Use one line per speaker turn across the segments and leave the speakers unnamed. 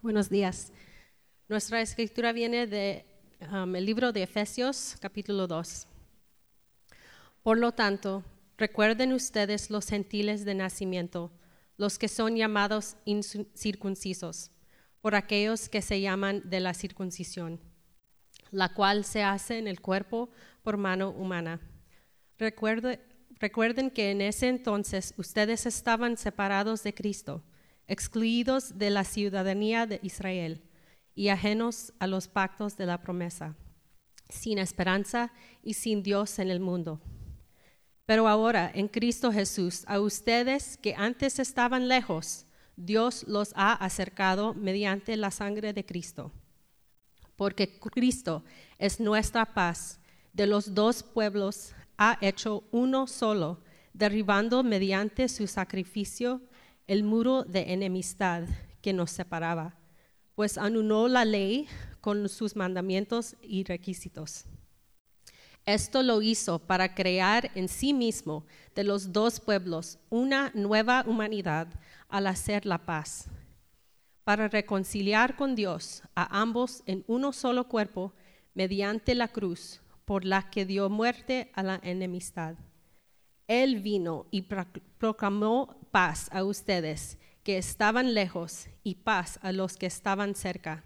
Buenos días. Nuestra escritura viene del um, libro de Efesios, capítulo 2. Por lo tanto, recuerden ustedes los gentiles de nacimiento, los que son llamados incircuncisos, por aquellos que se llaman de la circuncisión, la cual se hace en el cuerpo por mano humana. recuerden que en ese entonces ustedes estaban separados de Cristo, excluidos de la ciudadanía de Israel y ajenos a los pactos de la promesa, sin esperanza y sin Dios en el mundo. Pero ahora, en Cristo Jesús, a ustedes que antes estaban lejos, Dios los ha acercado mediante la sangre de Cristo. Porque Cristo es nuestra paz. De los dos pueblos ha hecho uno solo, derribando mediante su sacrificio el muro de enemistad que nos separaba, pues anuló la ley con sus mandamientos y requisitos esto lo hizo para crear en sí mismo de los dos pueblos una nueva humanidad al hacer la paz, para reconciliar con Dios a ambos en uno solo cuerpo mediante la cruz por la que dio muerte a la enemistad. Él vino y proclamó paz a ustedes que estaban lejos y paz a los que estaban cerca,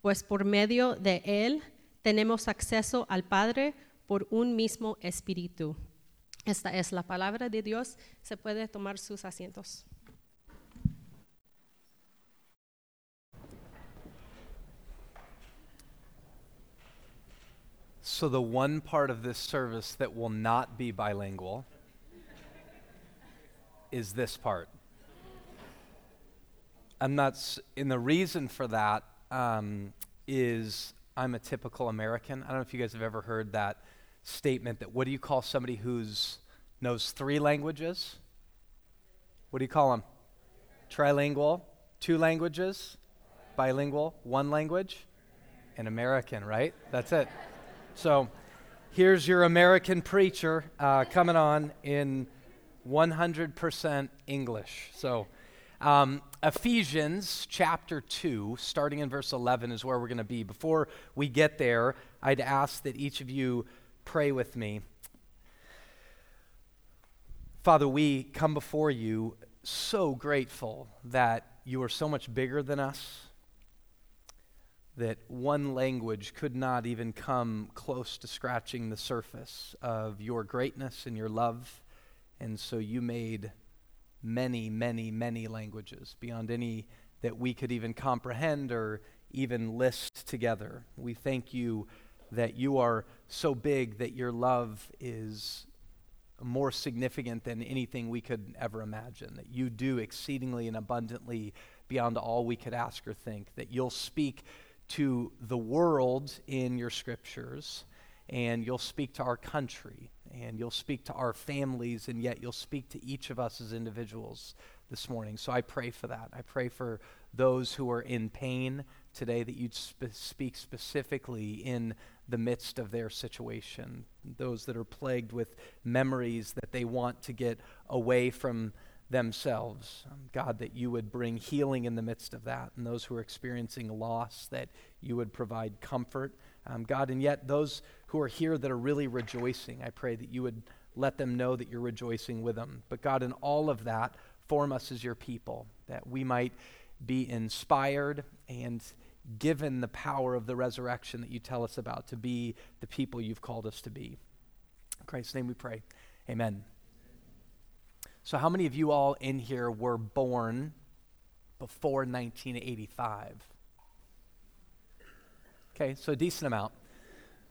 pues por medio de Él tenemos acceso al Padre por un mismo espíritu. Esta es la palabra de Dios. Se puede tomar sus asientos.
So, the one part of this service that will not be bilingual is this part. I'm not, and the reason for that um, is I'm a typical American. I don't know if you guys have ever heard that statement that what do you call somebody who's knows three languages? What do you call them? Trilingual, two languages, bilingual, one language, an American, right? That's it. So here's your American preacher uh, coming on in 100% English. So um, Ephesians chapter 2, starting in verse 11, is where we're going to be. Before we get there, I'd ask that each of you pray with me. Father, we come before you so grateful that you are so much bigger than us, that one language could not even come close to scratching the surface of your greatness and your love. And so you made many, many, many languages beyond any that we could even comprehend or even list together. We thank you that you are so big that your love is more significant than anything we could ever imagine, that you do exceedingly and abundantly beyond all we could ask or think, that you'll speak to the world in your scriptures, and you'll speak to our country, and you'll speak to our families, and yet you'll speak to each of us as individuals this morning. So I pray for that. I pray for those who are in pain today that you'd spe- speak specifically in the midst of their situation, those that are plagued with memories that they want to get away from themselves. Um, God, that you would bring healing in the midst of that, and those who are experiencing loss, that you would provide comfort. Um, God, and yet those who are here that are really rejoicing, I pray that you would let them know that you're rejoicing with them. But God, in all of that, form us as your people, that we might be inspired and given the power of the resurrection that you tell us about to be the people you've called us to be. In Christ's name we pray. Amen. So, how many of you all in here were born before 1985? Okay, so a decent amount.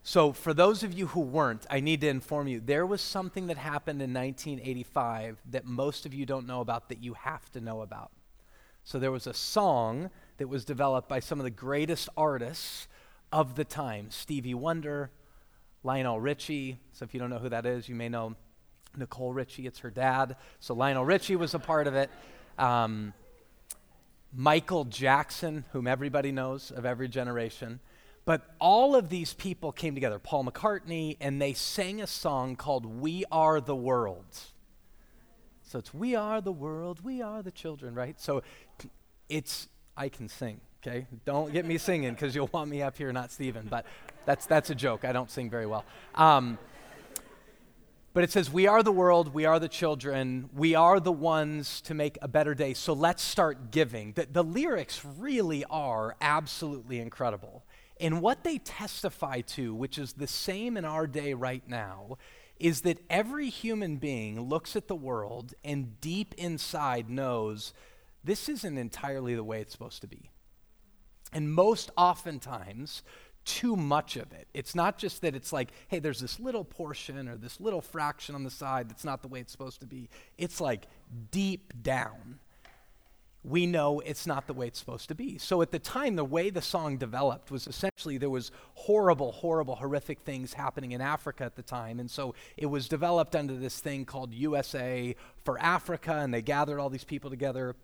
So, for those of you who weren't, I need to inform you there was something that happened in 1985 that most of you don't know about that you have to know about. So, there was a song that was developed by some of the greatest artists of the time Stevie Wonder, Lionel Richie. So, if you don't know who that is, you may know Nicole Richie, it's her dad. So, Lionel Richie was a part of it. Um, Michael Jackson, whom everybody knows of every generation. But all of these people came together, Paul McCartney, and they sang a song called We Are the World. So it's We Are the World, We Are the Children, right? So it's I can sing. Okay? Don't get me singing because you'll want me up here, not Stephen. But that's, that's a joke. I don't sing very well. Um, but it says, We are the world, we are the children, we are the ones to make a better day. So let's start giving. The, the lyrics really are absolutely incredible. And what they testify to, which is the same in our day right now, is that every human being looks at the world and deep inside knows this isn't entirely the way it's supposed to be. And most oftentimes, too much of it. It's not just that it's like, hey, there's this little portion or this little fraction on the side that's not the way it's supposed to be. It's like deep down. We know it's not the way it's supposed to be. So at the time, the way the song developed was essentially there was horrible, horrible, horrific things happening in Africa at the time. And so it was developed under this thing called USA for Africa, and they gathered all these people together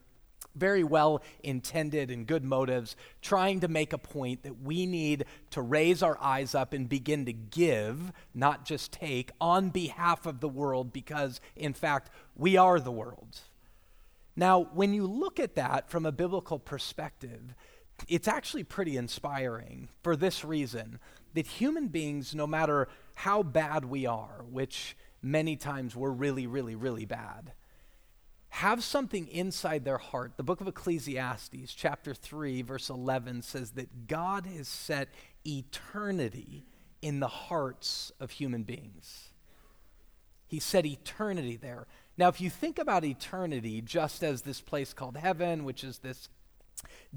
very well intended and good motives, trying to make a point that we need to raise our eyes up and begin to give, not just take, on behalf of the world, because in fact, we are the world. Now, when you look at that from a biblical perspective, it's actually pretty inspiring for this reason that human beings, no matter how bad we are, which many times we're really, really, really bad, have something inside their heart. The book of Ecclesiastes, chapter 3, verse 11, says that God has set eternity in the hearts of human beings. He set eternity there. Now, if you think about eternity just as this place called heaven, which is this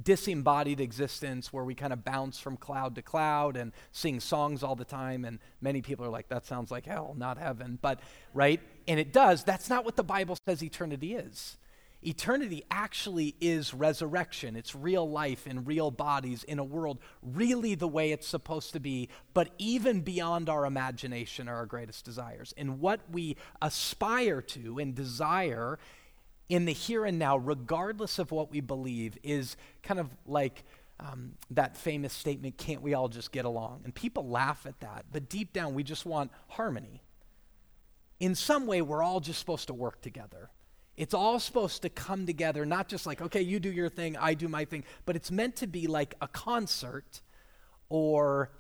disembodied existence where we kind of bounce from cloud to cloud and sing songs all the time. And many people are like, that sounds like hell, not heaven. But, right? And it does. That's not what the Bible says eternity is. Eternity actually is resurrection. It's real life in real bodies in a world really the way it's supposed to be, but even beyond our imagination are our greatest desires. And what we aspire to and desire in the here and now, regardless of what we believe, is kind of like um, that famous statement, can't we all just get along? And people laugh at that, but deep down, we just want harmony. In some way, we're all just supposed to work together. It's all supposed to come together, not just like, okay, you do your thing, I do my thing, but it's meant to be like a concert or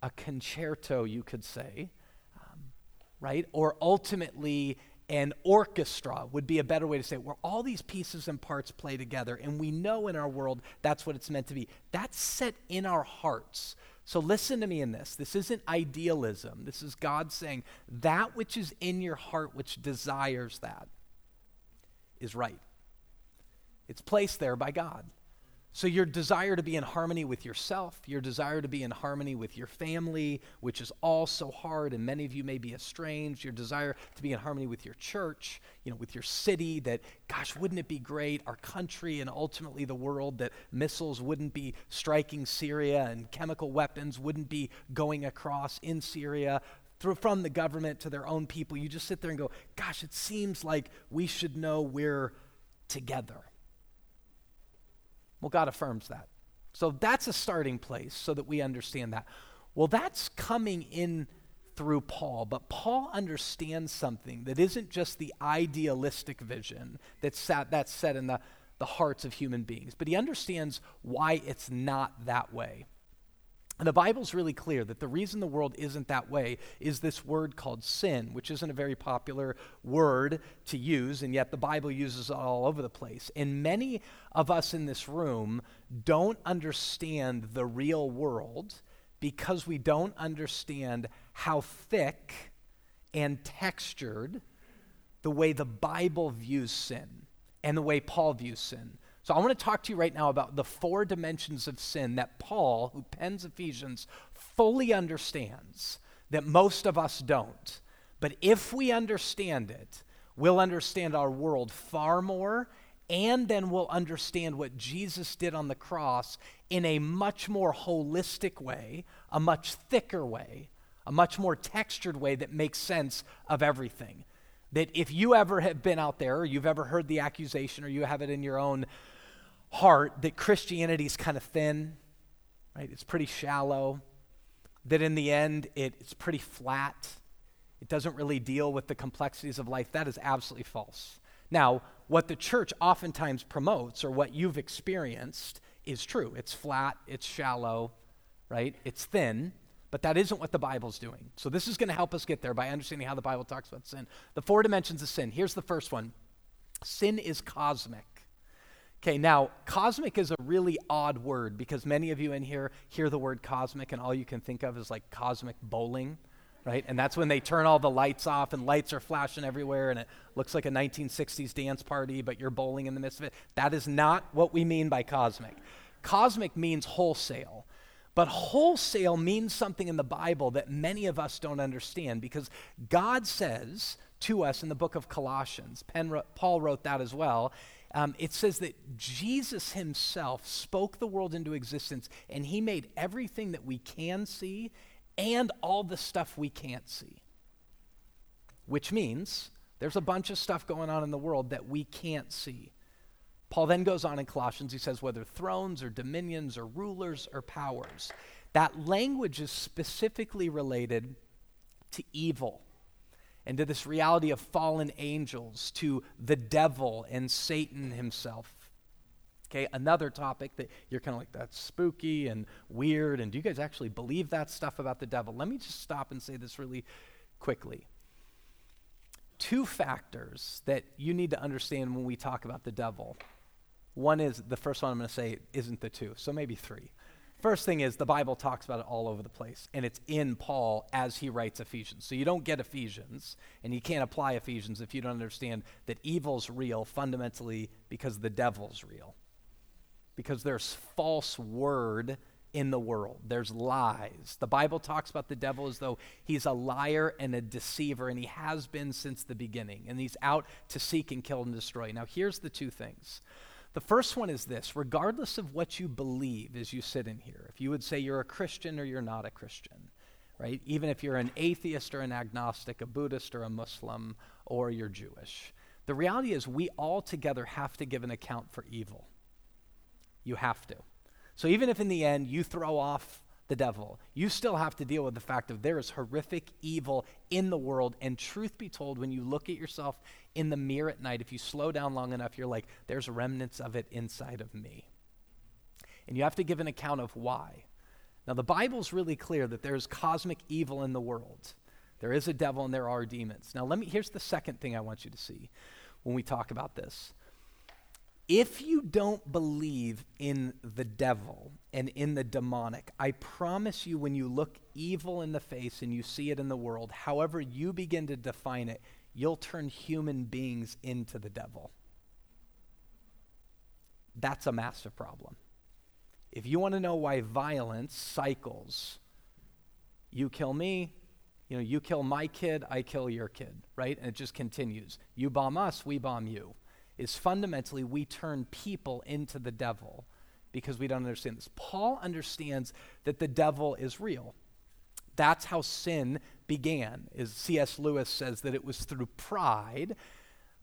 a concerto, you could say, um, right? Or ultimately an orchestra would be a better way to say it, where all these pieces and parts play together, and we know in our world that's what it's meant to be. That's set in our hearts. So listen to me in this. This isn't idealism. This is God saying that which is in your heart, which desires that, is right. It's placed there by God. So, your desire to be in harmony with yourself, your desire to be in harmony with your family, which is all so hard, and many of you may be estranged, your desire to be in harmony with your church, you know, with your city, that, gosh, wouldn't it be great, our country, and ultimately the world, that missiles wouldn't be striking Syria and chemical weapons wouldn't be going across in Syria through, from the government to their own people. You just sit there and go, gosh, it seems like we should know we're together. Well, God affirms that. So that's a starting place so that we understand that. Well, that's coming in through Paul, but Paul understands something that isn't just the idealistic vision that's that's set in the, the hearts of human beings, but he understands why it's not that way. And the Bible's really clear that the reason the world isn't that way is this word called sin, which isn't a very popular word to use, and yet the Bible uses it all over the place. And many of us in this room don't understand the real world because we don't understand how thick and textured the way the Bible views sin and the way Paul views sin. So I want to talk to you right now about the four dimensions of sin that Paul, who pens Ephesians, fully understands that most of us don't. But if we understand it, we'll understand our world far more, and then we'll understand what Jesus did on the cross in a much more holistic way, a much thicker way, a much more textured way that makes sense of everything. That if you ever have been out there, or you've ever heard the accusation, or you have it in your own heart that Christianity is kind of thin, right? It's pretty shallow, that in the end it, it's pretty flat. It doesn't really deal with the complexities of life. That is absolutely false. Now, what the church oftentimes promotes, or what you've experienced, is true. It's flat, it's shallow, right? It's thin, but that isn't what the Bible's doing. So this is going to help us get there by understanding how the Bible talks about sin. The four dimensions of sin. Here's the first one sin is cosmic. Okay, now, cosmic is a really odd word because many of you in here hear the word cosmic and all you can think of is like cosmic bowling, right? And that's when they turn all the lights off and lights are flashing everywhere and it looks like a 1960s dance party, but you're bowling in the midst of it. That is not what we mean by cosmic. Cosmic means wholesale. But wholesale means something in the Bible that many of us don't understand because God says to us in the book of Colossians, Paul wrote that as well. Um, it says that Jesus himself spoke the world into existence and he made everything that we can see and all the stuff we can't see. Which means there's a bunch of stuff going on in the world that we can't see. Paul then goes on in Colossians, he says, whether thrones or dominions or rulers or powers. That language is specifically related to evil and to this reality of fallen angels, to the devil and Satan himself. Okay, another topic that you're kind of like, that's spooky and weird, and do you guys actually believe that stuff about the devil? Let me just stop and say this really quickly. Two factors that you need to understand when we talk about the devil one is the first one I'm going to say isn't the two, so maybe three. First thing is the Bible talks about it all over the place, and it's in Paul as he writes Ephesians. So you don't get Ephesians, and you can't apply Ephesians if you don't understand that evil's real fundamentally because the devil's real. Because there's false word in the world, there's lies. The Bible talks about the devil as though he's a liar and a deceiver, and he has been since the beginning, and he's out to seek and kill and destroy. Now, here's the two things. The first one is this regardless of what you believe as you sit in here, if you would say you're a Christian or you're not a Christian, right? Even if you're an atheist or an agnostic, a Buddhist or a Muslim, or you're Jewish, the reality is we all together have to give an account for evil. You have to. So even if in the end you throw off the devil. You still have to deal with the fact that there is horrific evil in the world. And truth be told, when you look at yourself in the mirror at night, if you slow down long enough, you're like, there's remnants of it inside of me. And you have to give an account of why. Now, the Bible's really clear that there's cosmic evil in the world. There is a devil and there are demons. Now, let me, here's the second thing I want you to see when we talk about this if you don't believe in the devil and in the demonic, I promise you, when you look evil in the face and you see it in the world, however you begin to define it, you'll turn human beings into the devil. That's a massive problem. If you want to know why violence cycles, you kill me, you know, you kill my kid, I kill your kid, right? And it just continues. You bomb us, we bomb you is fundamentally we turn people into the devil because we don't understand this. Paul understands that the devil is real. That's how sin began. Is C.S. Lewis says that it was through pride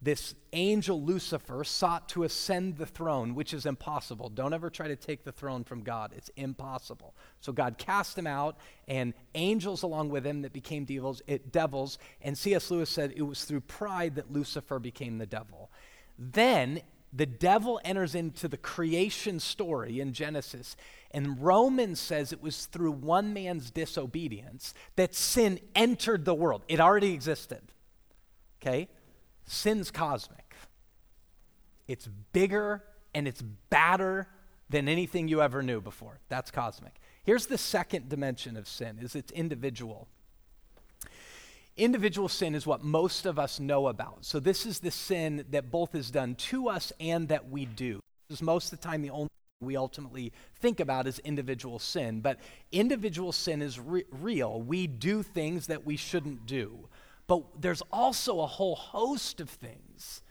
this angel Lucifer sought to ascend the throne, which is impossible. Don't ever try to take the throne from God. It's impossible. So God cast him out, and angels along with him that became devils, it, devils. And C.S. Lewis said it was through pride that Lucifer became the devil. Then the devil enters into the creation story in Genesis, and Romans says it was through one man's disobedience that sin entered the world. It already existed. Okay? Sin's cosmic. It's bigger and it's badder than anything you ever knew before. That's cosmic. Here's the second dimension of sin is it's individual. Individual sin is what most of us know about. So, this is the sin that both is done to us and that we do. This is most of the time the only we ultimately think about is individual sin. But individual sin is re- real. We do things that we shouldn't do. But there's also a whole host of things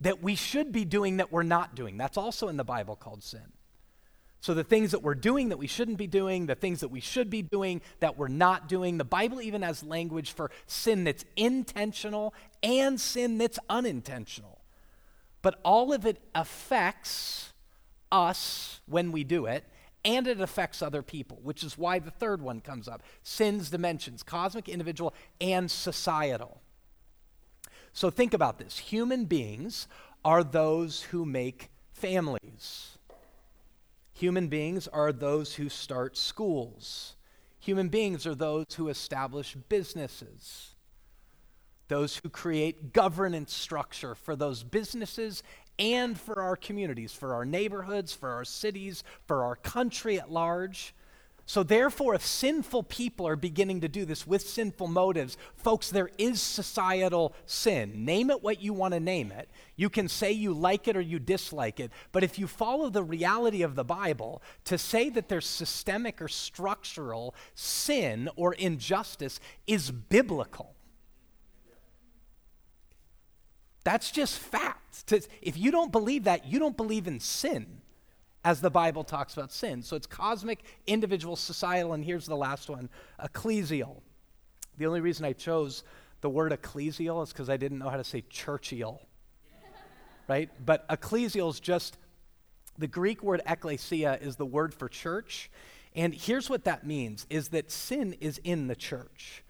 that we should be doing that we're not doing. That's also in the Bible called sin. So, the things that we're doing that we shouldn't be doing, the things that we should be doing that we're not doing, the Bible even has language for sin that's intentional and sin that's unintentional. But all of it affects us when we do it, and it affects other people, which is why the third one comes up sin's dimensions cosmic, individual, and societal. So, think about this human beings are those who make families. Human beings are those who start schools. Human beings are those who establish businesses, those who create governance structure for those businesses and for our communities, for our neighborhoods, for our cities, for our country at large. So, therefore, if sinful people are beginning to do this with sinful motives, folks, there is societal sin. Name it what you want to name it. You can say you like it or you dislike it. But if you follow the reality of the Bible, to say that there's systemic or structural sin or injustice is biblical. That's just fact. If you don't believe that, you don't believe in sin as the Bible talks about sin. So it's cosmic, individual, societal, and here's the last one ecclesial. The only reason I chose the word ecclesial is because I didn't know how to say churchial, right? But ecclesial is just the Greek word ekklesia is the word for church. And here's what that means is that sin is in the church.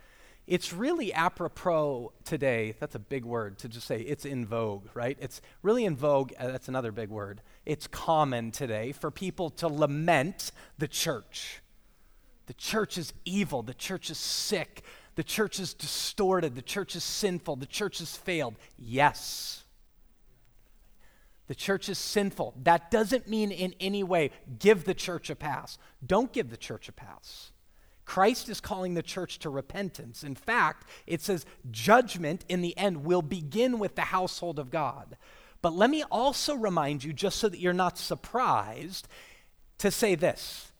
It's really apropos today, that's a big word to just say it's in vogue, right? It's really in vogue, uh, that's another big word. It's common today for people to lament the church. The church is evil, the church is sick, the church is distorted, the church is sinful, the church has failed. Yes. The church is sinful. That doesn't mean in any way give the church a pass. Don't give the church a pass. Christ is calling the church to repentance. In fact, it says judgment in the end will begin with the household of God. But let me also remind you, just so that you're not surprised, to say this.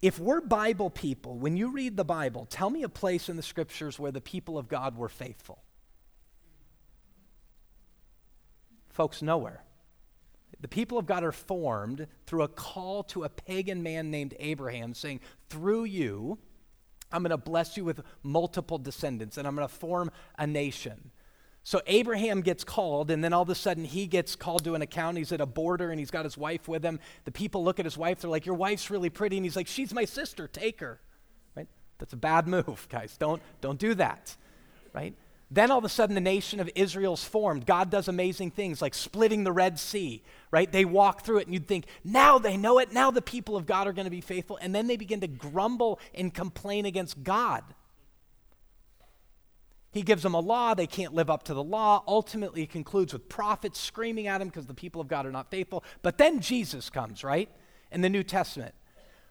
If we're Bible people, when you read the Bible, tell me a place in the scriptures where the people of God were faithful. Folks, nowhere. The people of God are formed through a call to a pagan man named Abraham, saying, Through you, I'm going to bless you with multiple descendants, and I'm going to form a nation. So Abraham gets called, and then all of a sudden he gets called to an account. He's at a border and he's got his wife with him. The people look at his wife, they're like, Your wife's really pretty. And he's like, She's my sister, take her. Right? That's a bad move, guys. Don't, don't do that. Right? Then all of a sudden, the nation of Israel's formed. God does amazing things like splitting the Red Sea, right? They walk through it, and you'd think, now they know it. Now the people of God are going to be faithful. And then they begin to grumble and complain against God. He gives them a law. They can't live up to the law. Ultimately, it concludes with prophets screaming at him because the people of God are not faithful. But then Jesus comes, right? In the New Testament.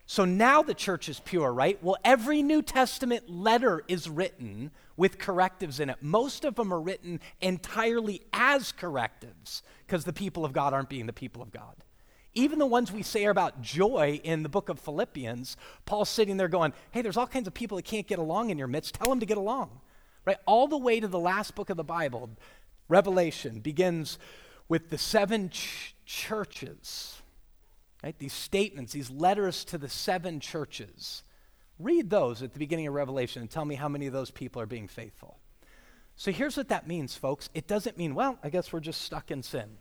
So now the church is pure, right? Well, every New Testament letter is written with correctives in it. Most of them are written entirely as correctives because the people of God aren't being the people of God. Even the ones we say are about joy in the book of Philippians, Paul's sitting there going, Hey, there's all kinds of people that can't get along in your midst. Tell them to get along. Right? All the way to the last book of the Bible, Revelation, begins with the seven ch- churches Right? These statements, these letters to the seven churches. Read those at the beginning of Revelation and tell me how many of those people are being faithful. So here's what that means, folks. It doesn't mean, well, I guess we're just stuck in sin.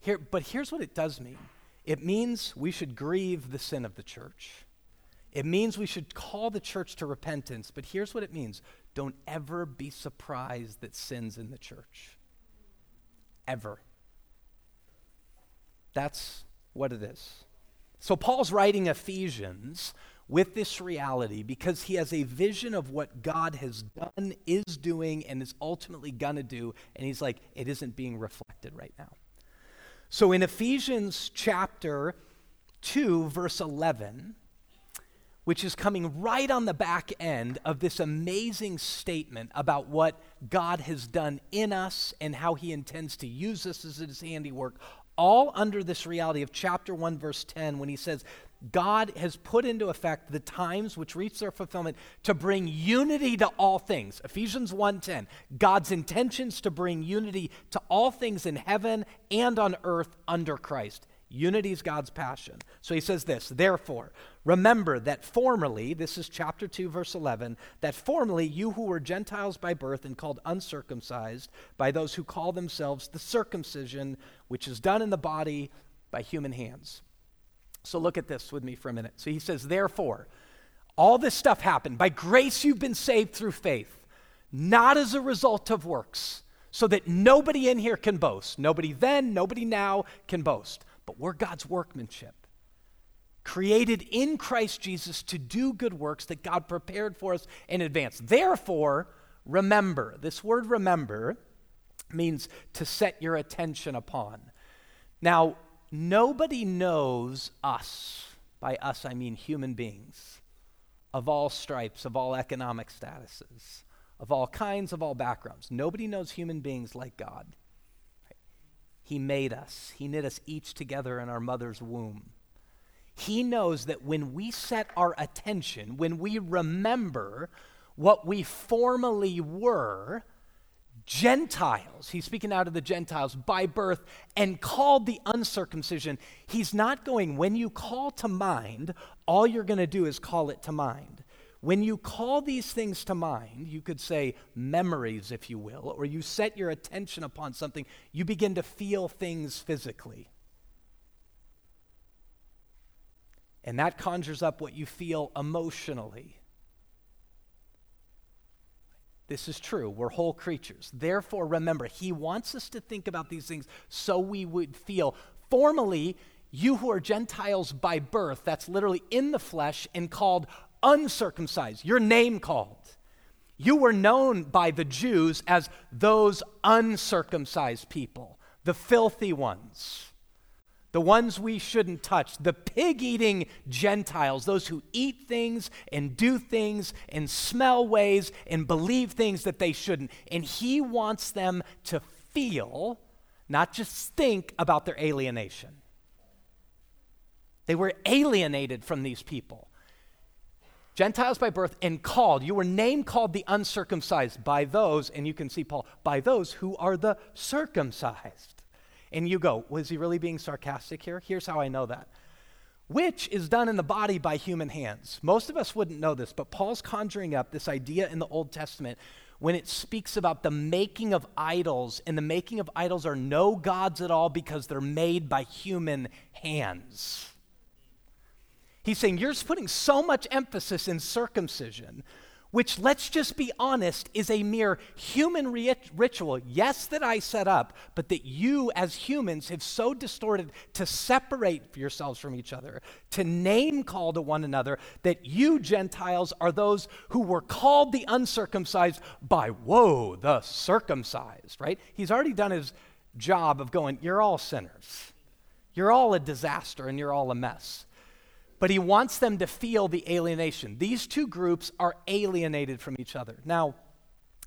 Here, but here's what it does mean it means we should grieve the sin of the church. It means we should call the church to repentance. But here's what it means don't ever be surprised that sin's in the church. Ever. That's what it is. So Paul's writing Ephesians with this reality because he has a vision of what God has done, is doing, and is ultimately going to do. And he's like, it isn't being reflected right now. So in Ephesians chapter 2, verse 11, which is coming right on the back end of this amazing statement about what God has done in us and how he intends to use us as his handiwork, all under this reality of chapter 1, verse 10, when he says, God has put into effect the times which reach their fulfillment to bring unity to all things. Ephesians 1:10. God's intentions to bring unity to all things in heaven and on earth under Christ. Unity is God's passion. So he says this, therefore, remember that formerly, this is chapter 2, verse 11, that formerly you who were Gentiles by birth and called uncircumcised by those who call themselves the circumcision, which is done in the body by human hands. So look at this with me for a minute. So he says, therefore, all this stuff happened. By grace you've been saved through faith, not as a result of works, so that nobody in here can boast. Nobody then, nobody now can boast but we're God's workmanship. created in Christ Jesus to do good works that God prepared for us in advance. Therefore, remember. This word remember means to set your attention upon. Now, nobody knows us. By us, I mean human beings of all stripes, of all economic statuses, of all kinds, of all backgrounds. Nobody knows human beings like God. He made us, He knit us each together in our mother's womb. He knows that when we set our attention, when we remember what we formerly were, Gentiles, he's speaking out of the Gentiles by birth and called the uncircumcision. He's not going, when you call to mind, all you're going to do is call it to mind. When you call these things to mind, you could say memories, if you will, or you set your attention upon something, you begin to feel things physically. And that conjures up what you feel emotionally. This is true. We're whole creatures. Therefore, remember, he wants us to think about these things so we would feel. Formally, you who are Gentiles by birth, that's literally in the flesh and called uncircumcised, your name called. You were known by the Jews as those uncircumcised people, the filthy ones the ones we shouldn't touch, the pig eating Gentiles, those who eat things and do things and smell ways and believe things that they shouldn't. And he wants them to feel, not just think about their alienation. They were alienated from these people. Gentiles by birth and called. You were name called the uncircumcised by those, and you can see Paul, by those who are the circumcised. And you go, was he really being sarcastic here? Here's how I know that. Which is done in the body by human hands. Most of us wouldn't know this, but Paul's conjuring up this idea in the Old Testament when it speaks about the making of idols, and the making of idols are no gods at all because they're made by human hands. He's saying you're putting so much emphasis in circumcision which, let's just be honest, is a mere human rit- ritual, yes, that I set up, but that you as humans have so distorted to separate yourselves from each other, to name call to one another, that you, Gentiles, are those who were called the uncircumcised by, whoa, the circumcised, right? He's already done his job of going, you're all sinners. You're all a disaster and you're all a mess but he wants them to feel the alienation. These two groups are alienated from each other. Now,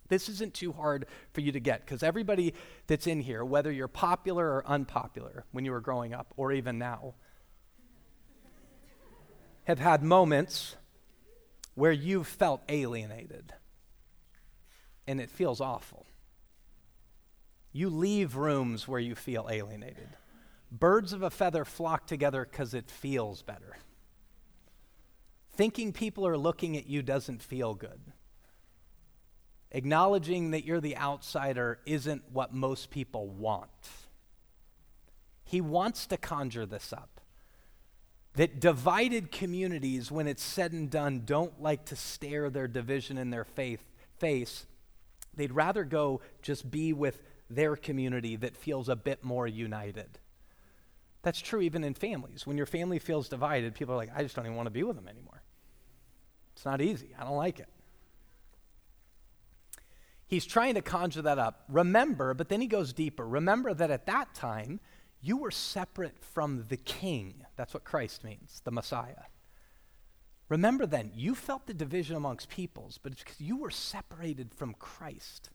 this isn't too hard for you to get because everybody that's in here, whether you're popular or unpopular when you were growing up or even now, have had moments where you've felt alienated and it feels awful. You leave rooms where you feel alienated. Birds of a feather flock together because it feels better. Thinking people are looking at you doesn't feel good. Acknowledging that you're the outsider isn't what most people want. He wants to conjure this up. That divided communities, when it's said and done, don't like to stare their division in their faith, face. They'd rather go just be with their community that feels a bit more united. That's true even in families. When your family feels divided, people are like, I just don't even want to be with them anymore. It's not easy. I don't like it. He's trying to conjure that up. Remember, but then he goes deeper. Remember that at that time, you were separate from the king. That's what Christ means, the Messiah. Remember then, you felt the division amongst peoples, but it's because you were separated from Christ,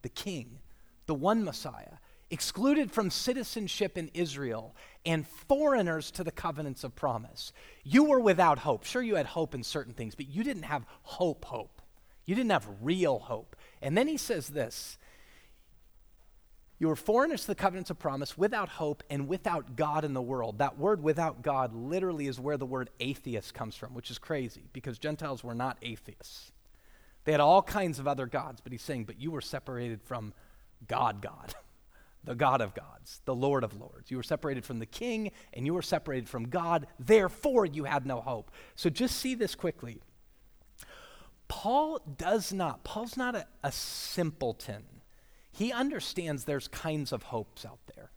the king, the one Messiah excluded from citizenship in Israel, and foreigners to the covenants of promise. You were without hope. Sure, you had hope in certain things, but you didn't have hope, hope. You didn't have real hope. And then he says this You were foreigners to the covenants of promise, without hope, and without God in the world. That word without God literally is where the word atheist comes from, which is crazy because Gentiles were not atheists. They had all kinds of other gods, but he's saying, But you were separated from God, God. the God of gods, the Lord of lords. You were separated from the king and you were separated from God. Therefore, you had no hope. So just see this quickly. Paul does not, Paul's not a, a simpleton. He understands there's kinds of hopes out there.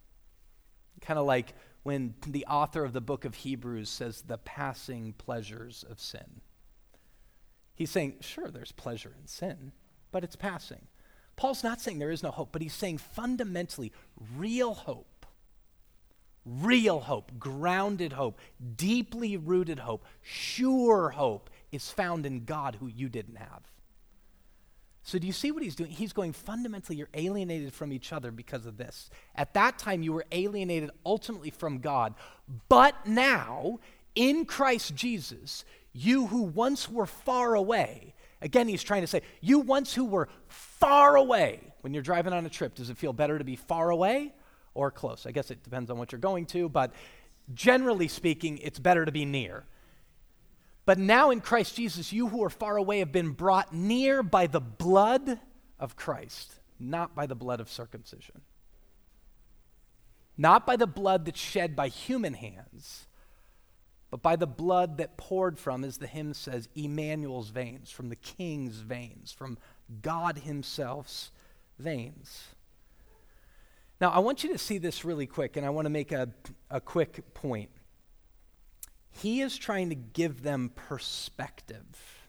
Kind of like when the author of the book of Hebrews says the passing pleasures of sin. He's saying, sure, there's pleasure in sin, but it's passing. Paul's not saying there is no hope, but he's saying fundamentally, real hope, real hope, grounded hope, deeply rooted hope, sure hope is found in God who you didn't have. So, do you see what he's doing? He's going fundamentally, you're alienated from each other because of this. At that time, you were alienated ultimately from God. But now, in Christ Jesus, you who once were far away, again, he's trying to say, you once who were far away, when you're driving on a trip, does it feel better to be far away or close? I guess it depends on what you're going to, but generally speaking, it's better to be near. But now in Christ Jesus, you who are far away have been brought near by the blood of Christ, not by the blood of circumcision. Not by the blood that's shed by human hands, but by the blood that poured from, as the hymn says, Emmanuel's veins, from the king's veins, from God himself's veins. Now, I want you to see this really quick, and I want to make a, a quick point. He is trying to give them perspective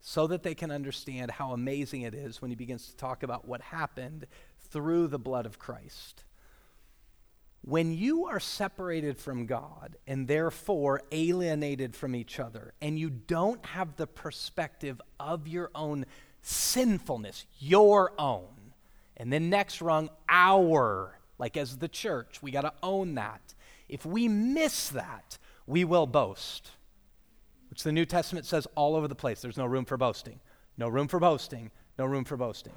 so that they can understand how amazing it is when he begins to talk about what happened through the blood of Christ. When you are separated from God and therefore alienated from each other, and you don't have the perspective of your own sinfulness, your own, and then next rung, our, like as the church, we got to own that. If we miss that, we will boast, which the New Testament says all over the place. There's no room for boasting. No room for boasting. No room for boasting.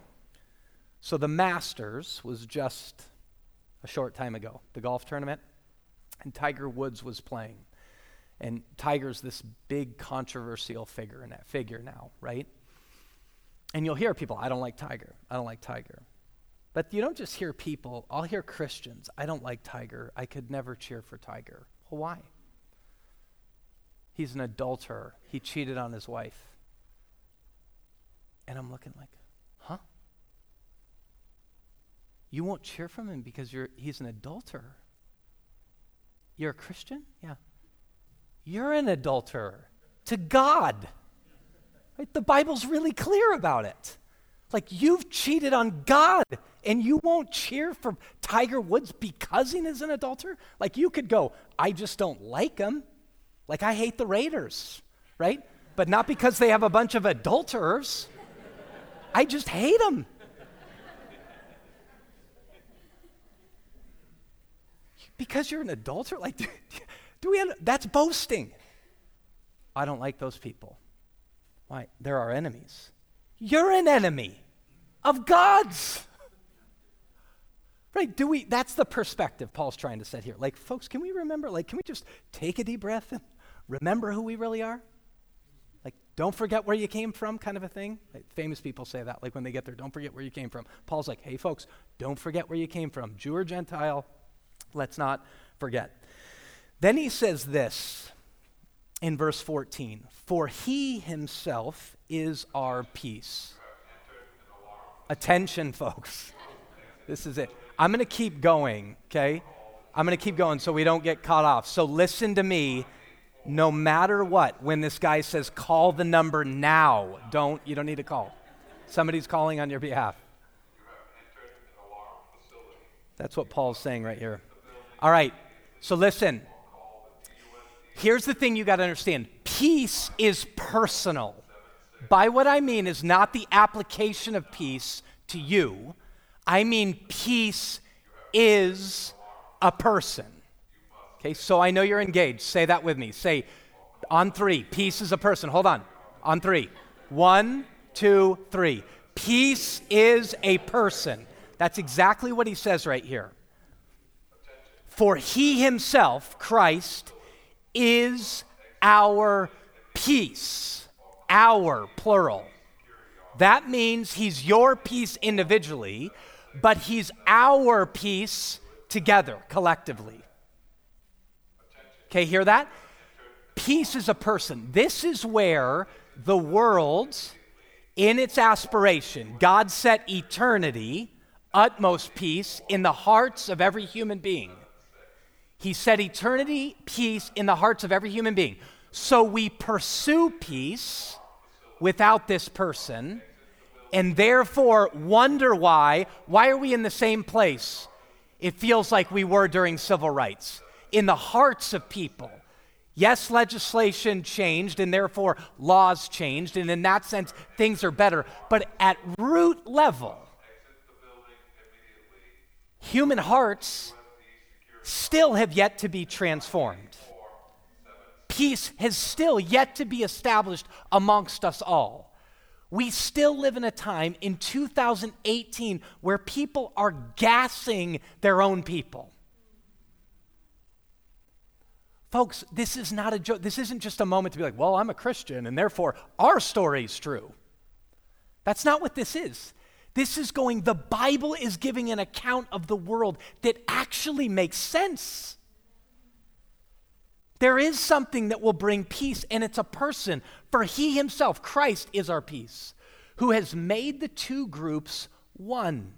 So the Masters was just a short time ago, the golf tournament, and Tiger Woods was playing. And Tiger's this big controversial figure in that figure now, right? And you'll hear people, I don't like Tiger. I don't like Tiger. But you don't just hear people, I'll hear Christians, I don't like Tiger. I could never cheer for Tiger. Well, why? He's an adulterer. He cheated on his wife. And I'm looking like, You won't cheer from him because he's an adulterer. You're a Christian? Yeah. You're an adulterer to God. Right? The Bible's really clear about it. Like you've cheated on God and you won't cheer for Tiger Woods because he is an adulterer? Like you could go, I just don't like him. Like, I hate the Raiders, right? But not because they have a bunch of adulterers. I just hate them. Because you're an adulterer? Like, do, do we that's boasting. I don't like those people. Why? They're our enemies. You're an enemy of God's. Right? Do we that's the perspective Paul's trying to set here. Like, folks, can we remember? Like, can we just take a deep breath and remember who we really are? Like, don't forget where you came from, kind of a thing. Like, famous people say that, like when they get there, don't forget where you came from. Paul's like, hey, folks, don't forget where you came from. Jew or Gentile, let's not forget. Then he says this in verse 14 For he himself is our peace. Attention, folks. This is it. I'm going to keep going, okay? I'm going to keep going so we don't get caught off. So listen to me no matter what, when this guy says, call the number now, don't, you don't need to call. Somebody's calling on your behalf. That's what Paul's saying right here. All right, so listen. Here's the thing you got to understand peace is personal. By what I mean is not the application of peace to you, I mean peace is a person. Okay, so I know you're engaged. Say that with me. Say, on three, peace is a person. Hold on. On three. One, two, three. Peace is a person. That's exactly what he says right here. For he himself, Christ, is our peace. Our, plural. That means he's your peace individually, but he's our peace together, collectively. Okay, hear that? Peace is a person. This is where the world, in its aspiration, God set eternity, utmost peace, in the hearts of every human being. He set eternity, peace in the hearts of every human being. So we pursue peace without this person and therefore wonder why. Why are we in the same place? It feels like we were during civil rights. In the hearts of people. Yes, legislation changed and therefore laws changed, and in that sense, things are better. But at root level, human hearts still have yet to be transformed. Peace has still yet to be established amongst us all. We still live in a time in 2018 where people are gassing their own people. Folks, this is not a joke. This isn't just a moment to be like, well, I'm a Christian and therefore our story is true. That's not what this is. This is going, the Bible is giving an account of the world that actually makes sense. There is something that will bring peace, and it's a person, for he himself, Christ, is our peace, who has made the two groups one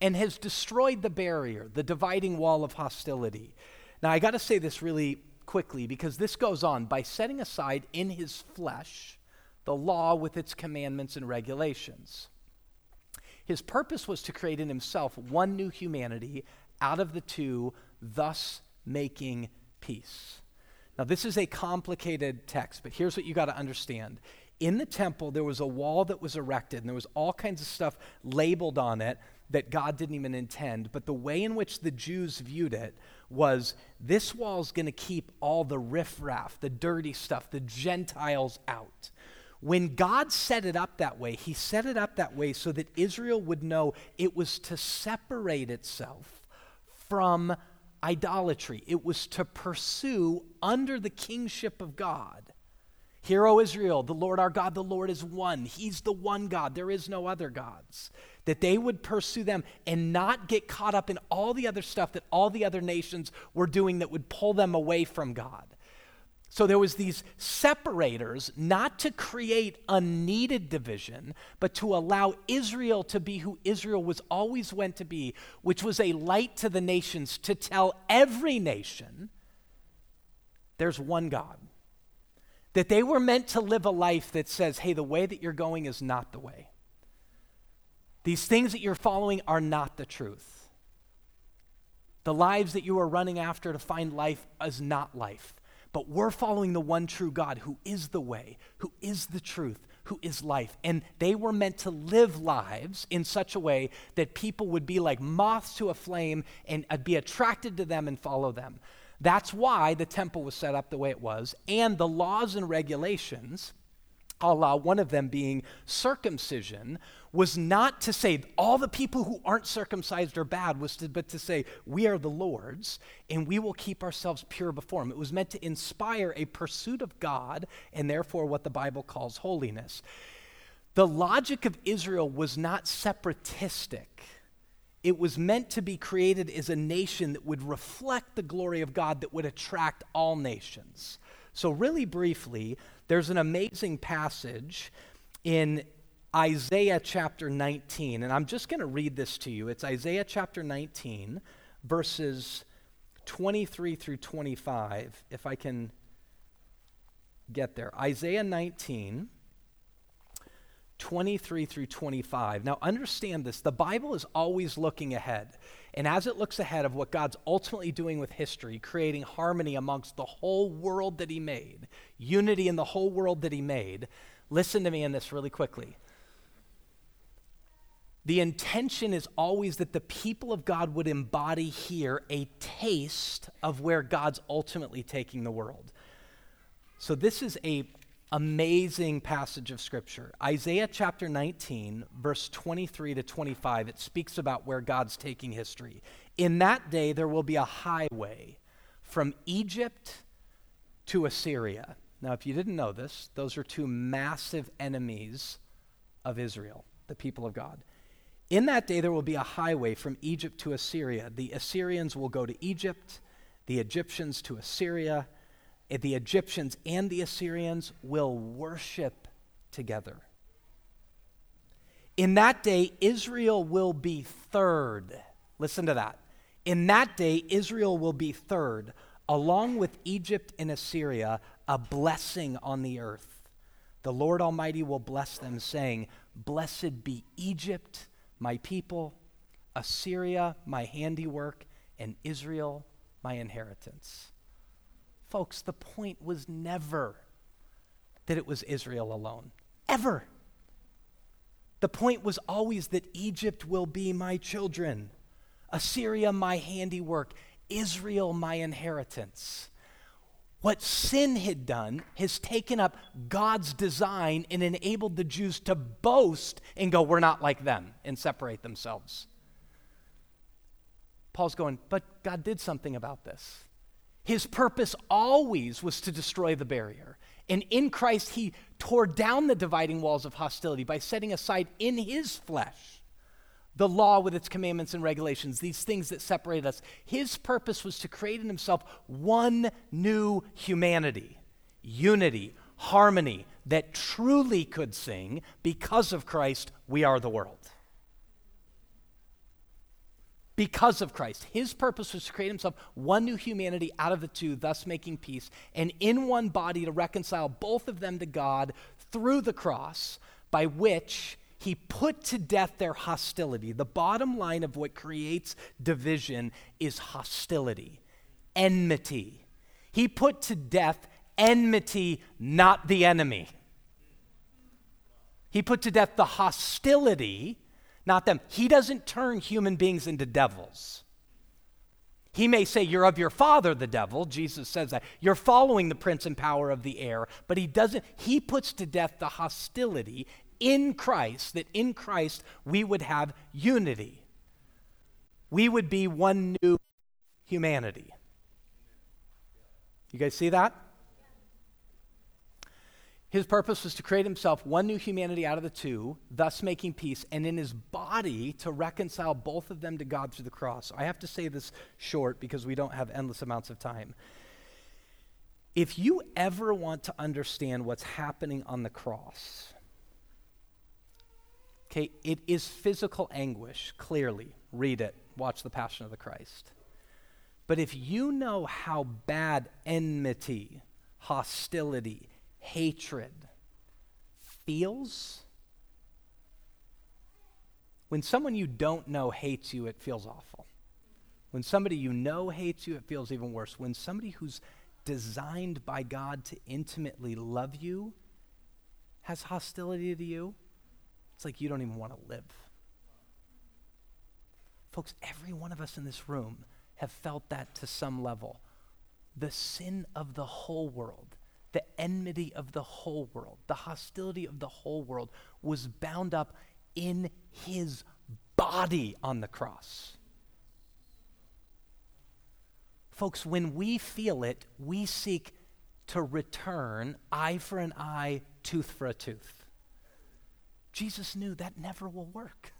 and has destroyed the barrier, the dividing wall of hostility. Now, I got to say this really quickly because this goes on by setting aside in his flesh the law with its commandments and regulations. His purpose was to create in himself one new humanity out of the two, thus making peace. Now, this is a complicated text, but here's what you got to understand. In the temple, there was a wall that was erected, and there was all kinds of stuff labeled on it that God didn't even intend. But the way in which the Jews viewed it was this wall's going to keep all the riffraff, the dirty stuff, the Gentiles out. When God set it up that way, He set it up that way so that Israel would know it was to separate itself from idolatry. It was to pursue under the kingship of God. Hear, O Israel, the Lord our God, the Lord is one. He's the one God. There is no other gods that they would pursue them and not get caught up in all the other stuff that all the other nations were doing that would pull them away from God. So there was these separators not to create unneeded division, but to allow Israel to be who Israel was always went to be, which was a light to the nations to tell every nation there's one God. That they were meant to live a life that says, hey, the way that you're going is not the way. These things that you're following are not the truth. The lives that you are running after to find life is not life. But we're following the one true God who is the way, who is the truth, who is life. And they were meant to live lives in such a way that people would be like moths to a flame and uh, be attracted to them and follow them. That's why the temple was set up the way it was, and the laws and regulations Allah, one of them being circumcision, was not to say all the people who aren't circumcised are bad, was to, but to say we are the Lord's and we will keep ourselves pure before Him. It was meant to inspire a pursuit of God and therefore what the Bible calls holiness. The logic of Israel was not separatistic. It was meant to be created as a nation that would reflect the glory of God that would attract all nations. So, really briefly, there's an amazing passage in Isaiah chapter 19, and I'm just going to read this to you. It's Isaiah chapter 19, verses 23 through 25, if I can get there. Isaiah 19, 23 through 25. Now, understand this the Bible is always looking ahead. And as it looks ahead of what God's ultimately doing with history, creating harmony amongst the whole world that He made, unity in the whole world that He made, listen to me in this really quickly. The intention is always that the people of God would embody here a taste of where God's ultimately taking the world. So, this is a amazing passage of Scripture. Isaiah chapter 19, verse 23 to 25, it speaks about where God's taking history. In that day, there will be a highway from Egypt to Assyria. Now, if you didn't know this, those are two massive enemies of Israel, the people of God. In that day, there will be a highway from Egypt to Assyria. The Assyrians will go to Egypt, the Egyptians to Assyria, the Egyptians and the Assyrians will worship together. In that day, Israel will be third. Listen to that. In that day, Israel will be third, along with Egypt and Assyria, a blessing on the earth. The Lord Almighty will bless them, saying, Blessed be Egypt, my people, Assyria, my handiwork, and Israel, my inheritance. Folks, the point was never that it was Israel alone. Ever. The point was always that Egypt will be my children, Assyria my handiwork, Israel my inheritance. What sin had done has taken up God's design and enabled the Jews to boast and go, We're not like them, and separate themselves. Paul's going, But God did something about this. His purpose always was to destroy the barrier. And in Christ, he tore down the dividing walls of hostility by setting aside in his flesh the law with its commandments and regulations, these things that separate us. His purpose was to create in himself one new humanity, unity, harmony that truly could sing, because of Christ, we are the world because of Christ. His purpose was to create himself one new humanity out of the two, thus making peace, and in one body to reconcile both of them to God through the cross, by which he put to death their hostility. The bottom line of what creates division is hostility, enmity. He put to death enmity, not the enemy. He put to death the hostility not them. He doesn't turn human beings into devils. He may say, You're of your father, the devil. Jesus says that. You're following the prince and power of the air. But he doesn't, he puts to death the hostility in Christ, that in Christ we would have unity. We would be one new humanity. You guys see that? His purpose was to create himself one new humanity out of the two, thus making peace, and in his body to reconcile both of them to God through the cross. I have to say this short because we don't have endless amounts of time. If you ever want to understand what's happening on the cross, okay, it is physical anguish, clearly. Read it, watch The Passion of the Christ. But if you know how bad enmity, hostility, hatred feels. When someone you don't know hates you, it feels awful. When somebody you know hates you, it feels even worse. When somebody who's designed by God to intimately love you has hostility to you, it's like you don't even want to live. Folks, every one of us in this room have felt that to some level. The sin of the whole world the enmity of the whole world, the hostility of the whole world was bound up in his body on the cross. Folks, when we feel it, we seek to return eye for an eye, tooth for a tooth. Jesus knew that never will work.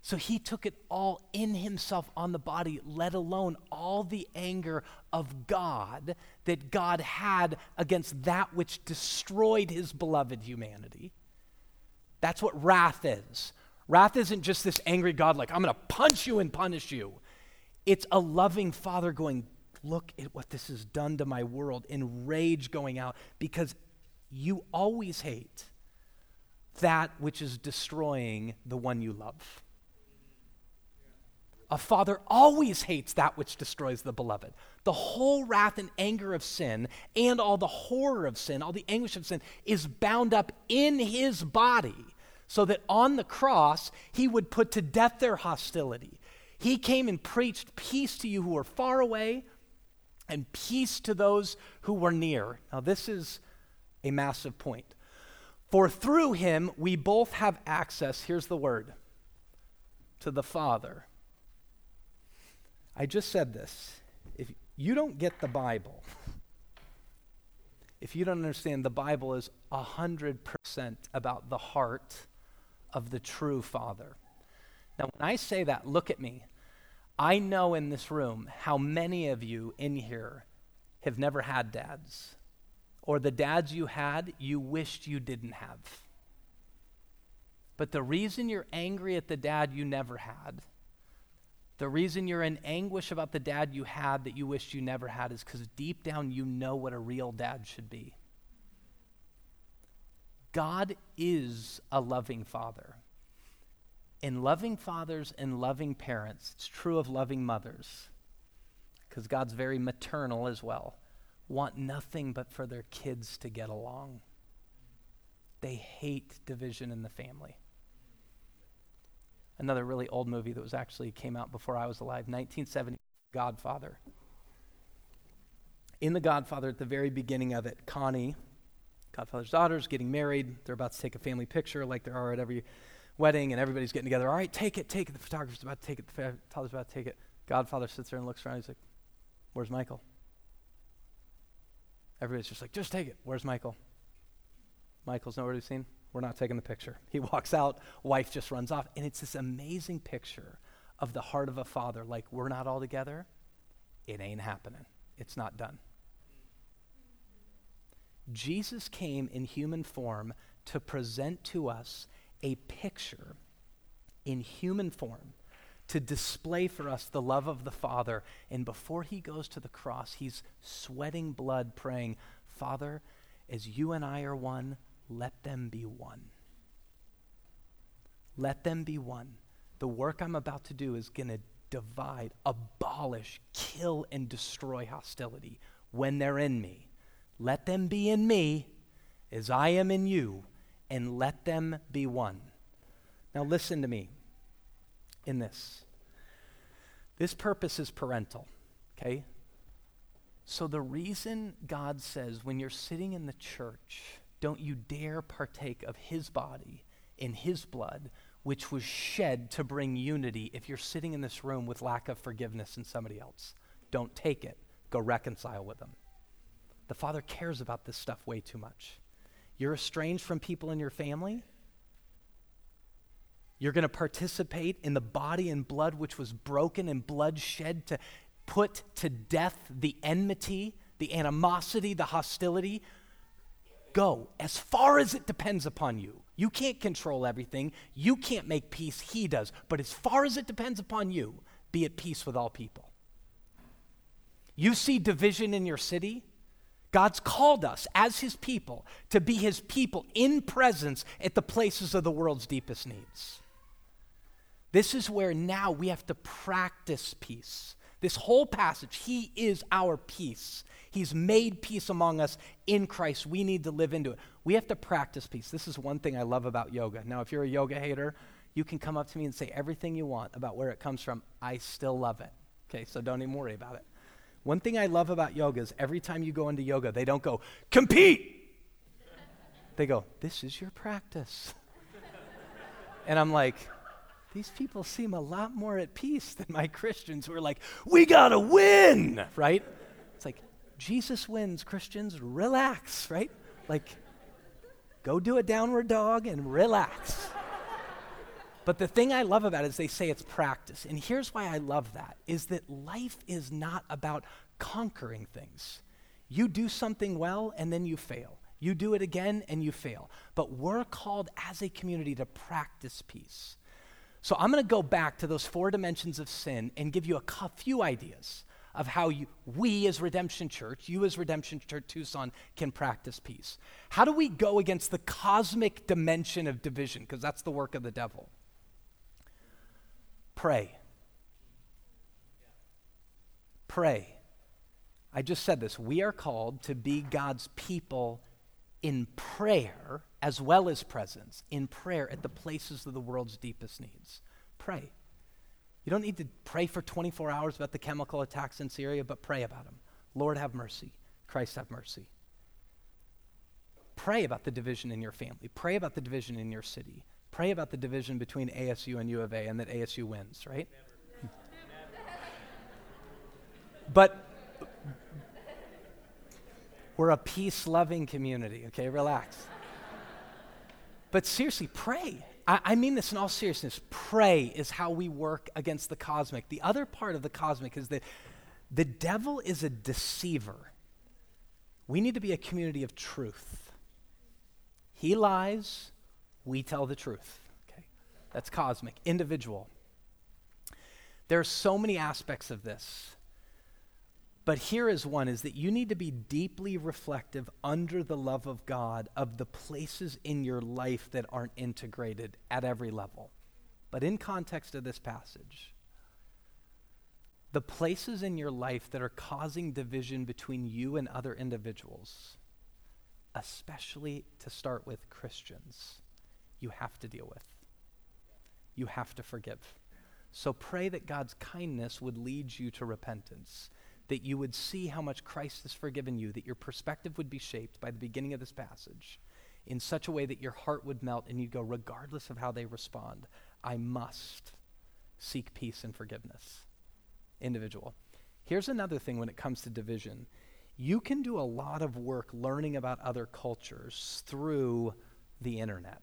So he took it all in himself on the body, let alone all the anger of God that God had against that which destroyed his beloved humanity. That's what wrath is. Wrath isn't just this angry God, like, I'm going to punch you and punish you. It's a loving father going, Look at what this has done to my world, in rage going out, because you always hate that which is destroying the one you love. A father always hates that which destroys the beloved. The whole wrath and anger of sin and all the horror of sin, all the anguish of sin, is bound up in his body so that on the cross he would put to death their hostility. He came and preached peace to you who are far away and peace to those who were near. Now, this is a massive point. For through him we both have access, here's the word, to the Father. I just said this. If you don't get the Bible, if you don't understand, the Bible is 100% about the heart of the true Father. Now, when I say that, look at me. I know in this room how many of you in here have never had dads, or the dads you had, you wished you didn't have. But the reason you're angry at the dad you never had The reason you're in anguish about the dad you had that you wished you never had is because deep down you know what a real dad should be. God is a loving father. In loving fathers and loving parents, it's true of loving mothers, because God's very maternal as well, want nothing but for their kids to get along. They hate division in the family another really old movie that was actually came out before I was alive, 1970, Godfather. In The Godfather, at the very beginning of it, Connie, Godfather's daughter, is getting married. They're about to take a family picture like there are at every wedding, and everybody's getting together. All right, take it, take it. The photographer's about to take it. The father's about to take it. Godfather sits there and looks around. He's like, Where's Michael? Everybody's just like, Just take it. Where's Michael? Michael's nowhere to be seen. We're not taking the picture. He walks out, wife just runs off. And it's this amazing picture of the heart of a father like, we're not all together. It ain't happening. It's not done. Jesus came in human form to present to us a picture in human form to display for us the love of the Father. And before he goes to the cross, he's sweating blood, praying, Father, as you and I are one, let them be one. Let them be one. The work I'm about to do is going to divide, abolish, kill, and destroy hostility when they're in me. Let them be in me as I am in you, and let them be one. Now, listen to me in this. This purpose is parental, okay? So, the reason God says when you're sitting in the church, don't you dare partake of his body in his blood, which was shed to bring unity if you're sitting in this room with lack of forgiveness in somebody else. Don't take it. Go reconcile with them. The Father cares about this stuff way too much. You're estranged from people in your family. You're going to participate in the body and blood which was broken and blood shed to put to death the enmity, the animosity, the hostility go as far as it depends upon you. You can't control everything. You can't make peace. He does. But as far as it depends upon you, be at peace with all people. You see division in your city? God's called us as His people to be His people in presence at the places of the world's deepest needs. This is where now we have to practice peace. This whole passage, He is our peace. He's made peace among us in Christ. We need to live into it. We have to practice peace. This is one thing I love about yoga. Now, if you're a yoga hater, you can come up to me and say everything you want about where it comes from. I still love it. Okay, so don't even worry about it. One thing I love about yoga is every time you go into yoga, they don't go, compete. They go, this is your practice. and I'm like, these people seem a lot more at peace than my Christians who are like, we gotta win, right? It's like, Jesus wins, Christians, relax, right? Like, go do a downward dog and relax. but the thing I love about it is they say it's practice. And here's why I love that is that life is not about conquering things. You do something well and then you fail. You do it again and you fail. But we're called as a community to practice peace. So I'm going to go back to those four dimensions of sin and give you a few ideas of how you, we as Redemption Church, you as Redemption Church Tucson, can practice peace. How do we go against the cosmic dimension of division? Because that's the work of the devil. Pray. Pray. I just said this. We are called to be God's people in prayer as well as presence, in prayer at the places of the world's deepest needs. Pray. You don't need to pray for 24 hours about the chemical attacks in Syria, but pray about them. Lord, have mercy. Christ, have mercy. Pray about the division in your family. Pray about the division in your city. Pray about the division between ASU and U of A and that ASU wins, right? but we're a peace loving community, okay? Relax. but seriously, pray. I, I mean this in all seriousness. Pray is how we work against the cosmic. The other part of the cosmic is that the devil is a deceiver. We need to be a community of truth. He lies, we tell the truth. Okay? That's cosmic, individual. There are so many aspects of this. But here is one is that you need to be deeply reflective under the love of God of the places in your life that aren't integrated at every level. But in context of this passage, the places in your life that are causing division between you and other individuals, especially to start with Christians, you have to deal with. You have to forgive. So pray that God's kindness would lead you to repentance that you would see how much Christ has forgiven you, that your perspective would be shaped by the beginning of this passage in such a way that your heart would melt and you'd go, regardless of how they respond, I must seek peace and forgiveness. Individual. Here's another thing when it comes to division you can do a lot of work learning about other cultures through the internet.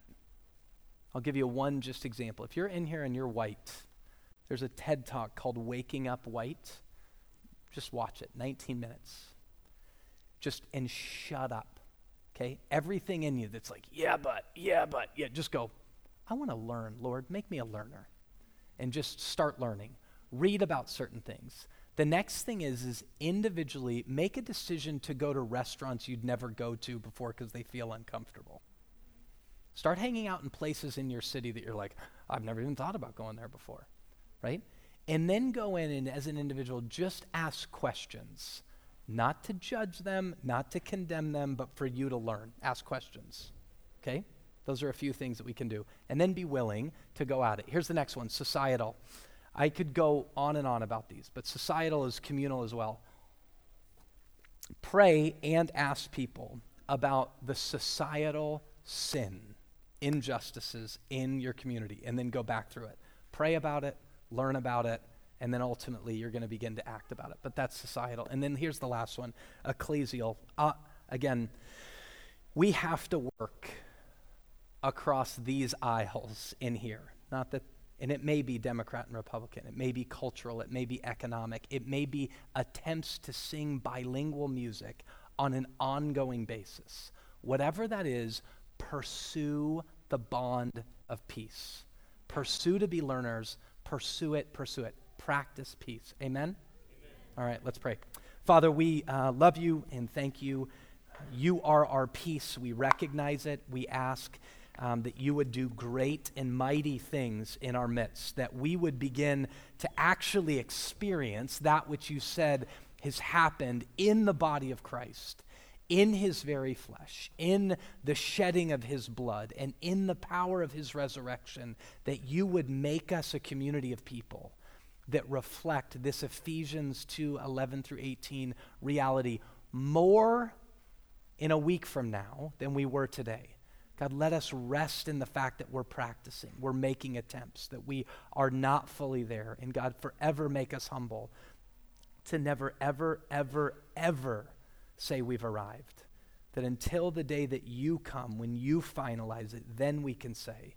I'll give you one just example. If you're in here and you're white, there's a TED talk called Waking Up White. Just watch it, 19 minutes. Just, and shut up, okay? Everything in you that's like, yeah, but, yeah, but, yeah, just go, I want to learn, Lord, make me a learner. And just start learning. Read about certain things. The next thing is, is individually make a decision to go to restaurants you'd never go to before because they feel uncomfortable. Start hanging out in places in your city that you're like, I've never even thought about going there before, right? And then go in and, as an individual, just ask questions. Not to judge them, not to condemn them, but for you to learn. Ask questions. Okay? Those are a few things that we can do. And then be willing to go at it. Here's the next one societal. I could go on and on about these, but societal is communal as well. Pray and ask people about the societal sin, injustices in your community, and then go back through it. Pray about it, learn about it, and then ultimately you're going to begin to act about it. But that's societal. And then here's the last one ecclesial. Uh, again, we have to work across these aisles in here. Not that, and it may be Democrat and Republican, it may be cultural, it may be economic, it may be attempts to sing bilingual music on an ongoing basis. Whatever that is, pursue the bond of peace. Pursue to be learners, Pursue it, pursue it. Practice peace. Amen? Amen. All right, let's pray. Father, we uh, love you and thank you. You are our peace. We recognize it. We ask um, that you would do great and mighty things in our midst, that we would begin to actually experience that which you said has happened in the body of Christ in his very flesh, in the shedding of his blood, and in the power of his resurrection, that you would make us a community of people that reflect this Ephesians 2 11 through 18 reality more in a week from now than we were today. God, let us rest in the fact that we're practicing, we're making attempts, that we are not fully there. And God, forever make us humble to never, ever, ever, ever say we've arrived. That until the day that you come, when you finalize it, then we can say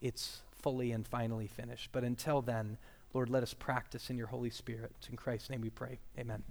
it's fully and finally finished. But until then, Lord, let us practice in your Holy Spirit. It's in Christ's name we pray. Amen.